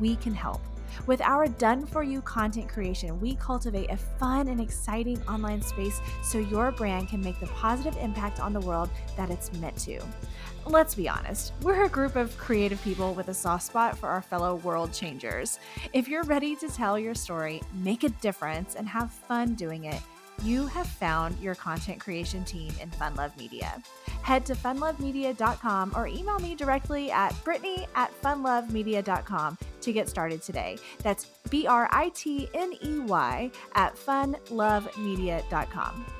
we can help. With our done for you content creation, we cultivate a fun and exciting online space so your brand can make the positive impact on the world that it's meant to. Let's be honest, we're a group of creative people with a soft spot for our fellow world changers. If you're ready to tell your story, make a difference, and have fun doing it, you have found your content creation team in Fun Love Media. Head to funlovemedia.com or email me directly at britney at funlovemedia.com to get started today. That's B R I T N E Y at funlovemedia.com.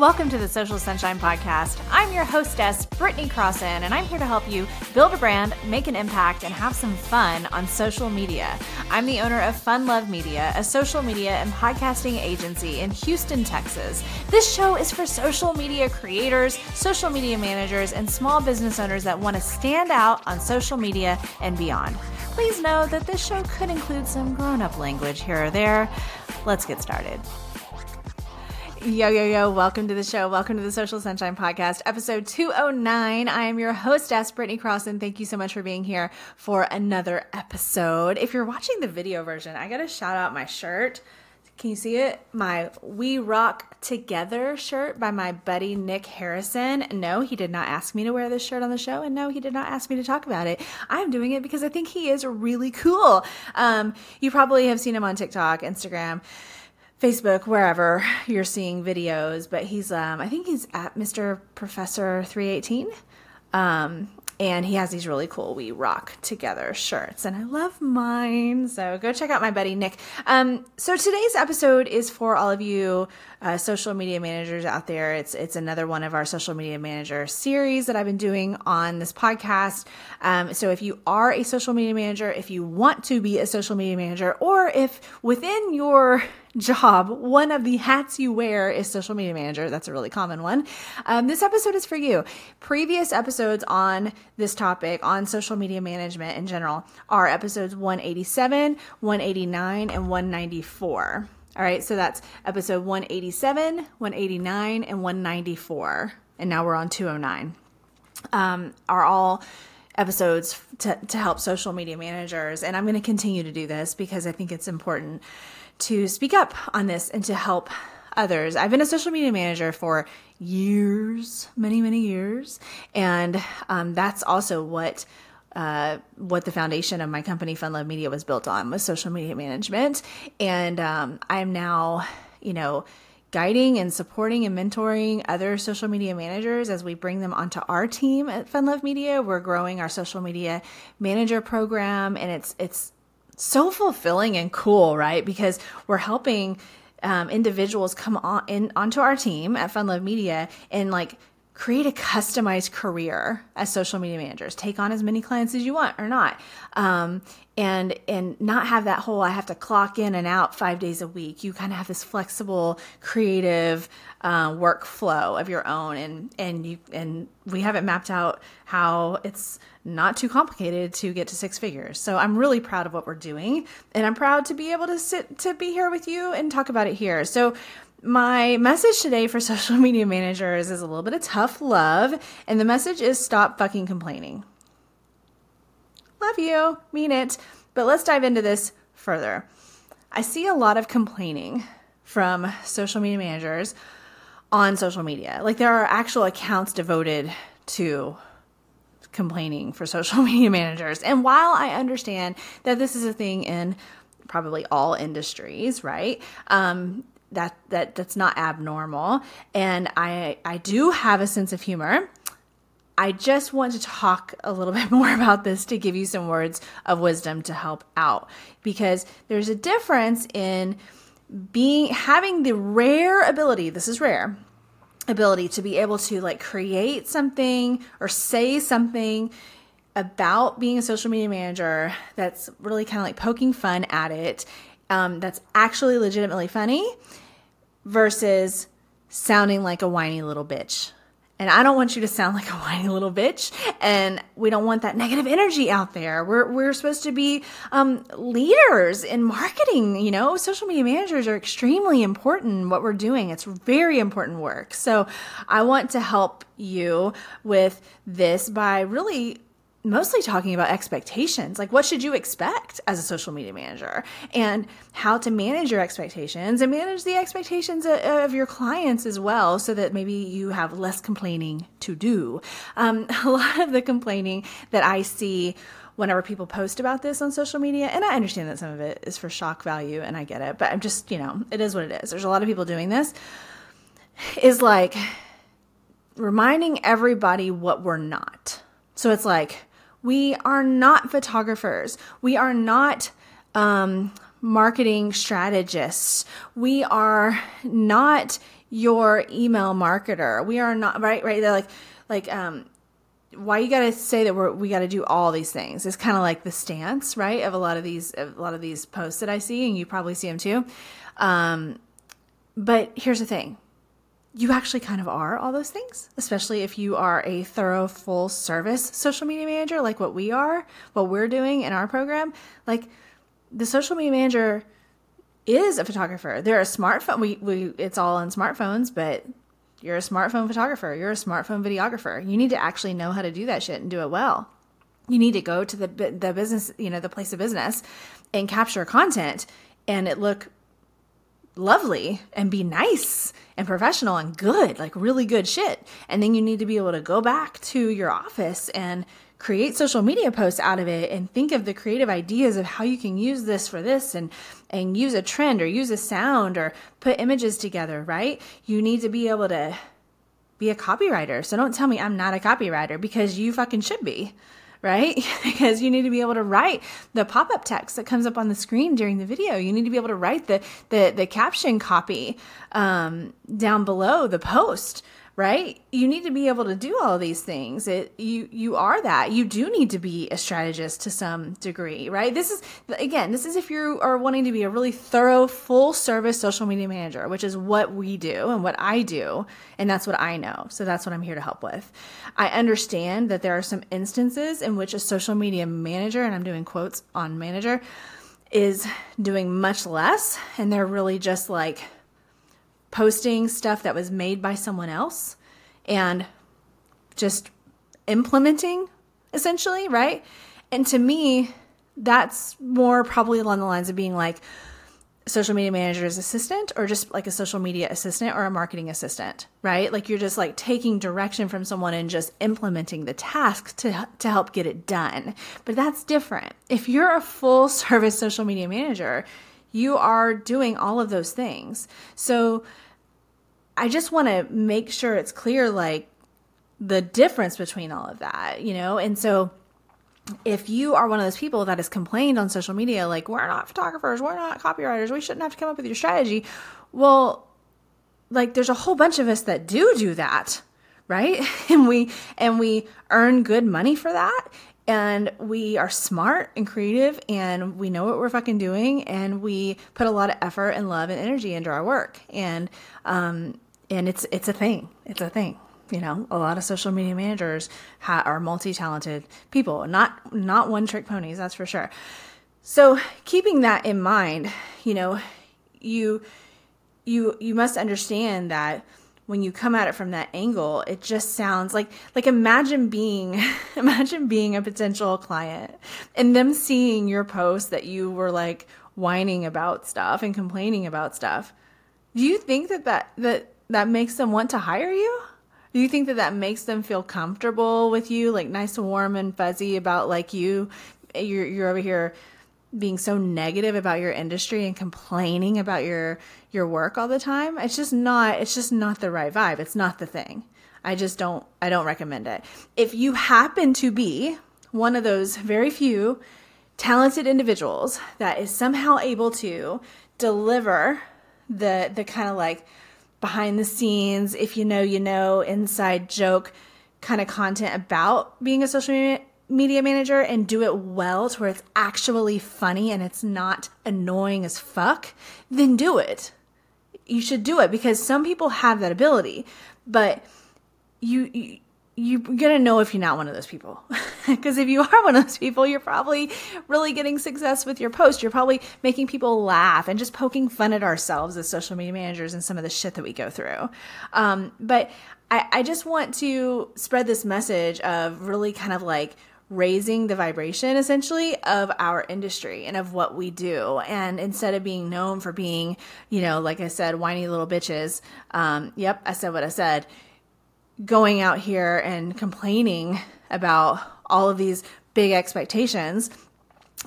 Welcome to the Social Sunshine Podcast. I'm your hostess, Britney Crossan, and I'm here to help you build a brand, make an impact, and have some fun on social media. I'm the owner of Fun Love Media, a social media and podcasting agency in Houston, Texas. This show is for social media creators, social media managers, and small business owners that want to stand out on social media and beyond. Please know that this show could include some grown up language here or there. Let's get started. Yo, yo, yo, welcome to the show. Welcome to the Social Sunshine Podcast, episode 209. I am your hostess, Britney Cross, and thank you so much for being here for another episode. If you're watching the video version, I got to shout out my shirt. Can you see it? My We Rock Together shirt by my buddy Nick Harrison. No, he did not ask me to wear this shirt on the show, and no, he did not ask me to talk about it. I'm doing it because I think he is really cool. Um, you probably have seen him on TikTok, Instagram Facebook, wherever you're seeing videos, but he's um I think he's at Mr. Professor 318. Um and he has these really cool we rock together shirts and i love mine so go check out my buddy nick um, so today's episode is for all of you uh, social media managers out there it's it's another one of our social media manager series that i've been doing on this podcast um, so if you are a social media manager if you want to be a social media manager or if within your job, one of the hats you wear is social media manager. That's a really common one. Um, this episode is for you. Previous episodes on this topic, on social media management in general, are episodes 187, 189, and 194. All right, so that's episode 187, 189, and 194. And now we're on 209. Um, are all episodes to, to help social media managers. And I'm going to continue to do this because I think it's important to speak up on this and to help others. I've been a social media manager for years, many, many years, and um, that's also what uh, what the foundation of my company, Fun Love Media, was built on was social media management. And um, I'm now, you know, guiding and supporting and mentoring other social media managers as we bring them onto our team at Fun Love Media. We're growing our social media manager program, and it's it's so fulfilling and cool, right? Because we're helping um, individuals come on in onto our team at Fun Love Media and like create a customized career as social media managers. Take on as many clients as you want or not, um, and and not have that whole I have to clock in and out five days a week. You kind of have this flexible, creative uh, workflow of your own, and and you and we have it mapped out how it's not too complicated to get to six figures. So I'm really proud of what we're doing, and I'm proud to be able to sit to be here with you and talk about it here. So my message today for social media managers is a little bit of tough love, and the message is stop fucking complaining. Love you, mean it. But let's dive into this further. I see a lot of complaining from social media managers on social media. Like there are actual accounts devoted to complaining for social media managers. And while I understand that this is a thing in probably all industries, right? Um, that that that's not abnormal, and I I do have a sense of humor. I just want to talk a little bit more about this to give you some words of wisdom to help out because there's a difference in being having the rare ability, this is rare, ability to be able to like create something or say something about being a social media manager that's really kind of like poking fun at it, um, that's actually legitimately funny versus sounding like a whiny little bitch. And I don't want you to sound like a whiny little bitch. And we don't want that negative energy out there. We're, we're supposed to be um, leaders in marketing. You know, social media managers are extremely important. What we're doing, it's very important work. So I want to help you with this by really mostly talking about expectations. Like what should you expect as a social media manager? And how to manage your expectations and manage the expectations of your clients as well so that maybe you have less complaining to do. Um, a lot of the complaining that i see whenever people post about this on social media and i understand that some of it is for shock value and i get it but i'm just you know it is what it is. There's a lot of people doing this. Is like reminding everybody what we're not. So it's like we are not photographers. We are not um, marketing strategists. We are not your email marketer. We are not right. Right. They're like like um, why you got to say that we're we got to do all these things It's kind of like the stance right of a lot of these a lot of these posts that I see, and you probably see them too. Um, but here's the thing you actually kind of are all those things, especially if you are a thorough full service social media manager like what we are, what we're doing in our program. Like the social media manager is a photographer. They're a smartphone. We, we, it's all on smartphones, but you're a smartphone photographer. You're a smartphone videographer. You need to actually know how to do that shit and do it well. You need to go to the, the business, you know, the place of business and capture content and it look lovely and be nice and professional and good, like really good shit. And then you need to be able to go back to your office and create social media posts out of it and think of the creative ideas of how you can use this for this and and use a trend or use a sound or put images together, right? You need to be able to be a copywriter. So don't tell me I'm not a copywriter because you fucking should be right? because you need to be able to write the pop-up text that comes up on the screen during the video. You need to be able to write the the, the caption copy um, down below the post right? You need to be able to do all these things. It you you are that. You do need to be a strategist to some degree right? This is again this is if you are wanting to be a really thorough full service social media manager which is what we do and what i do and that's what i know. So that's what i'm here to help with. I understand that there are some instances in which a social media manager and i'm doing quotes on manager is doing much less and they're really just like posting stuff that was made by someone else and just implementing essentially, right? And to me, that's more probably along the lines of being like social media manager's assistant or just like a social media assistant or a marketing assistant, right? Like you're just like taking direction from someone and just implementing the task to to help get it done. But that's different. If you're a full service social media manager, you are doing all of those things. So I just want to make sure it's clear, like the difference between all of that, you know? And so if you are one of those people that has complained on social media, like, we're not photographers, we're not copywriters, we shouldn't have to come up with your strategy. Well, like, there's a whole bunch of us that do do that, right? And we, and we earn good money for that and we are smart and creative and we know what we're fucking doing and we put a lot of effort and love and energy into our work. And um and it's it's a thing. It's a thing. You know a lot of social media managers ha- are multi-talented people. Not not one trick ponies that's for sure. So keeping that in mind you know you you you must understand that when you come at it from that angle, it just sounds like like imagine being imagine being a potential client and them seeing your post that you were like whining about stuff and complaining about stuff. Do you think that that that that makes them want to hire you? Do you think that that makes them feel comfortable with you, like nice warm and fuzzy about like you you're you're over here being so negative about your industry and complaining about your your work all the time it's just not it's just not the right vibe. It's not the thing. I just don't i don't recommend it. If you happen to be one of those very few talented individuals that is somehow able to deliver the the kind of like behind the scenes, if you know, you know, inside joke kind of content about being a social media manager and do it well to where it's actually funny and it's not annoying as fuck, then do it. You should do it because some people have that ability, but you, you you're gonna know if you're not one of those people. Because if you are one of those people, you're probably really getting success with your post. You're probably making people laugh and just poking fun at ourselves as social media managers and some of the shit that we go through. Um, but I, I just want to spread this message of really kind of like raising the vibration essentially of our industry and of what we do. And instead of being known for being, you know, like I said, whiny little bitches, um, yep, I said what I said going out here and complaining about all of these big expectations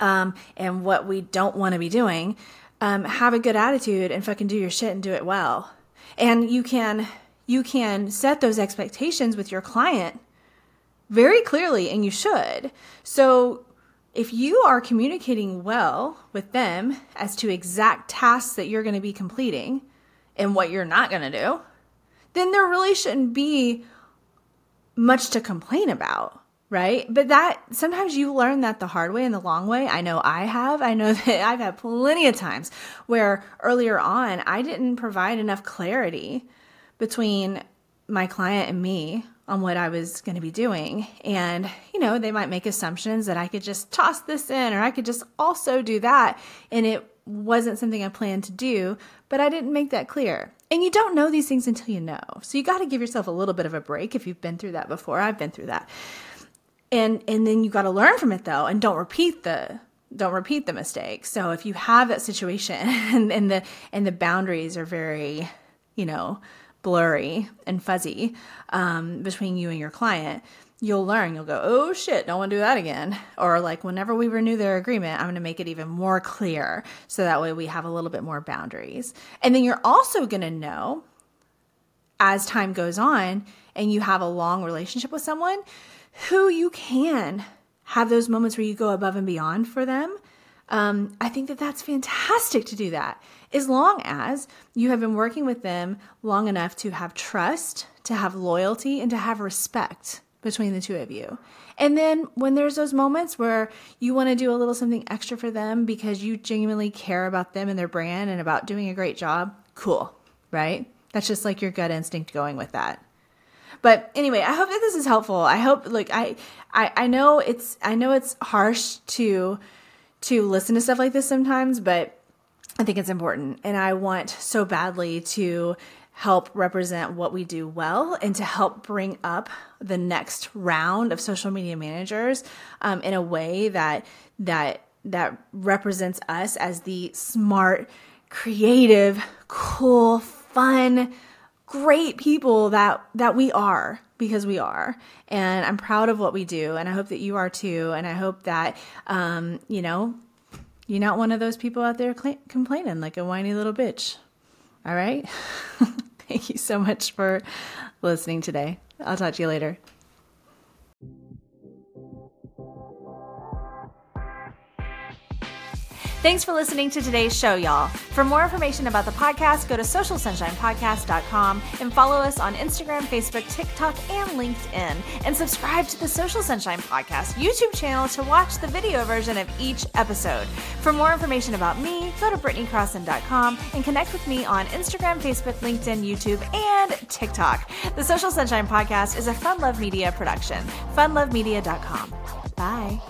um, and what we don't want to be doing, um, have a good attitude and fucking do your shit and do it well. And you can you can set those expectations with your client very clearly, and you should. So if you are communicating well with them as to exact tasks that you're going to be completing and what you're not going to do, then there really shouldn't be much to complain about right? But that sometimes you learn that the hard way and the long way. I know I have. I know that I've had plenty of times where earlier on I didn't provide enough clarity between my client and me on what I was going to be doing. And, you know, they might make assumptions that I could just toss this in or I could just also do that. And it wasn't something I planned to do, but I didn't make that clear. And you don't know these things until you know. So you got to give yourself a little bit of a break if you've been through that before. I've been through that. And and then you got to learn from it though and don't repeat the don't repeat the mistake. So if you have that situation and, and the and the boundaries are very, you know, blurry and fuzzy um, between you and your client, you'll learn. You'll go, oh shit, don't want to do that again. Or like whenever we renew their agreement, I'm going to make it even more clear so that way we have a little bit more boundaries. And then you're also going to know as time goes on and you have a long relationship with someone who you can have those moments where you go above and beyond for them. Um, I think that that's fantastic to do that as long as you have been working with them long enough to have trust, to have loyalty, and to have respect between the two of you. And then when there's those moments where you want to do a little something extra for them because you genuinely care about them and their brand and about doing a great job, cool, right? That's just like your gut instinct going with that. But anyway, I hope that this is helpful. I hope like I I I know it's I know it's harsh to to listen to stuff like this sometimes, but I think it's important. And I want so badly to help represent what we do well and to help bring up the next round of social media managers um, in a way that that that represents us as the smart creative cool fun great people that that we are because we are and i'm proud of what we do and i hope that you are too and i hope that um, you know you're not one of those people out there cl- complaining like a whiny little bitch all right Thank you so much for listening today. I'll talk to you later. Thanks for listening to today's show, y'all. For more information about the podcast, go to socialsunshine.podcast.com and follow us on Instagram, Facebook, TikTok, and LinkedIn. And subscribe to the Social Sunshine Podcast YouTube channel to watch the video version of each episode. For more information about me, go to BritneyCrossan.com and connect with me on Instagram, Facebook, LinkedIn, YouTube, and TikTok. The Social Sunshine Podcast is a Fun Love Media production. FunLoveMedia.com. Bye.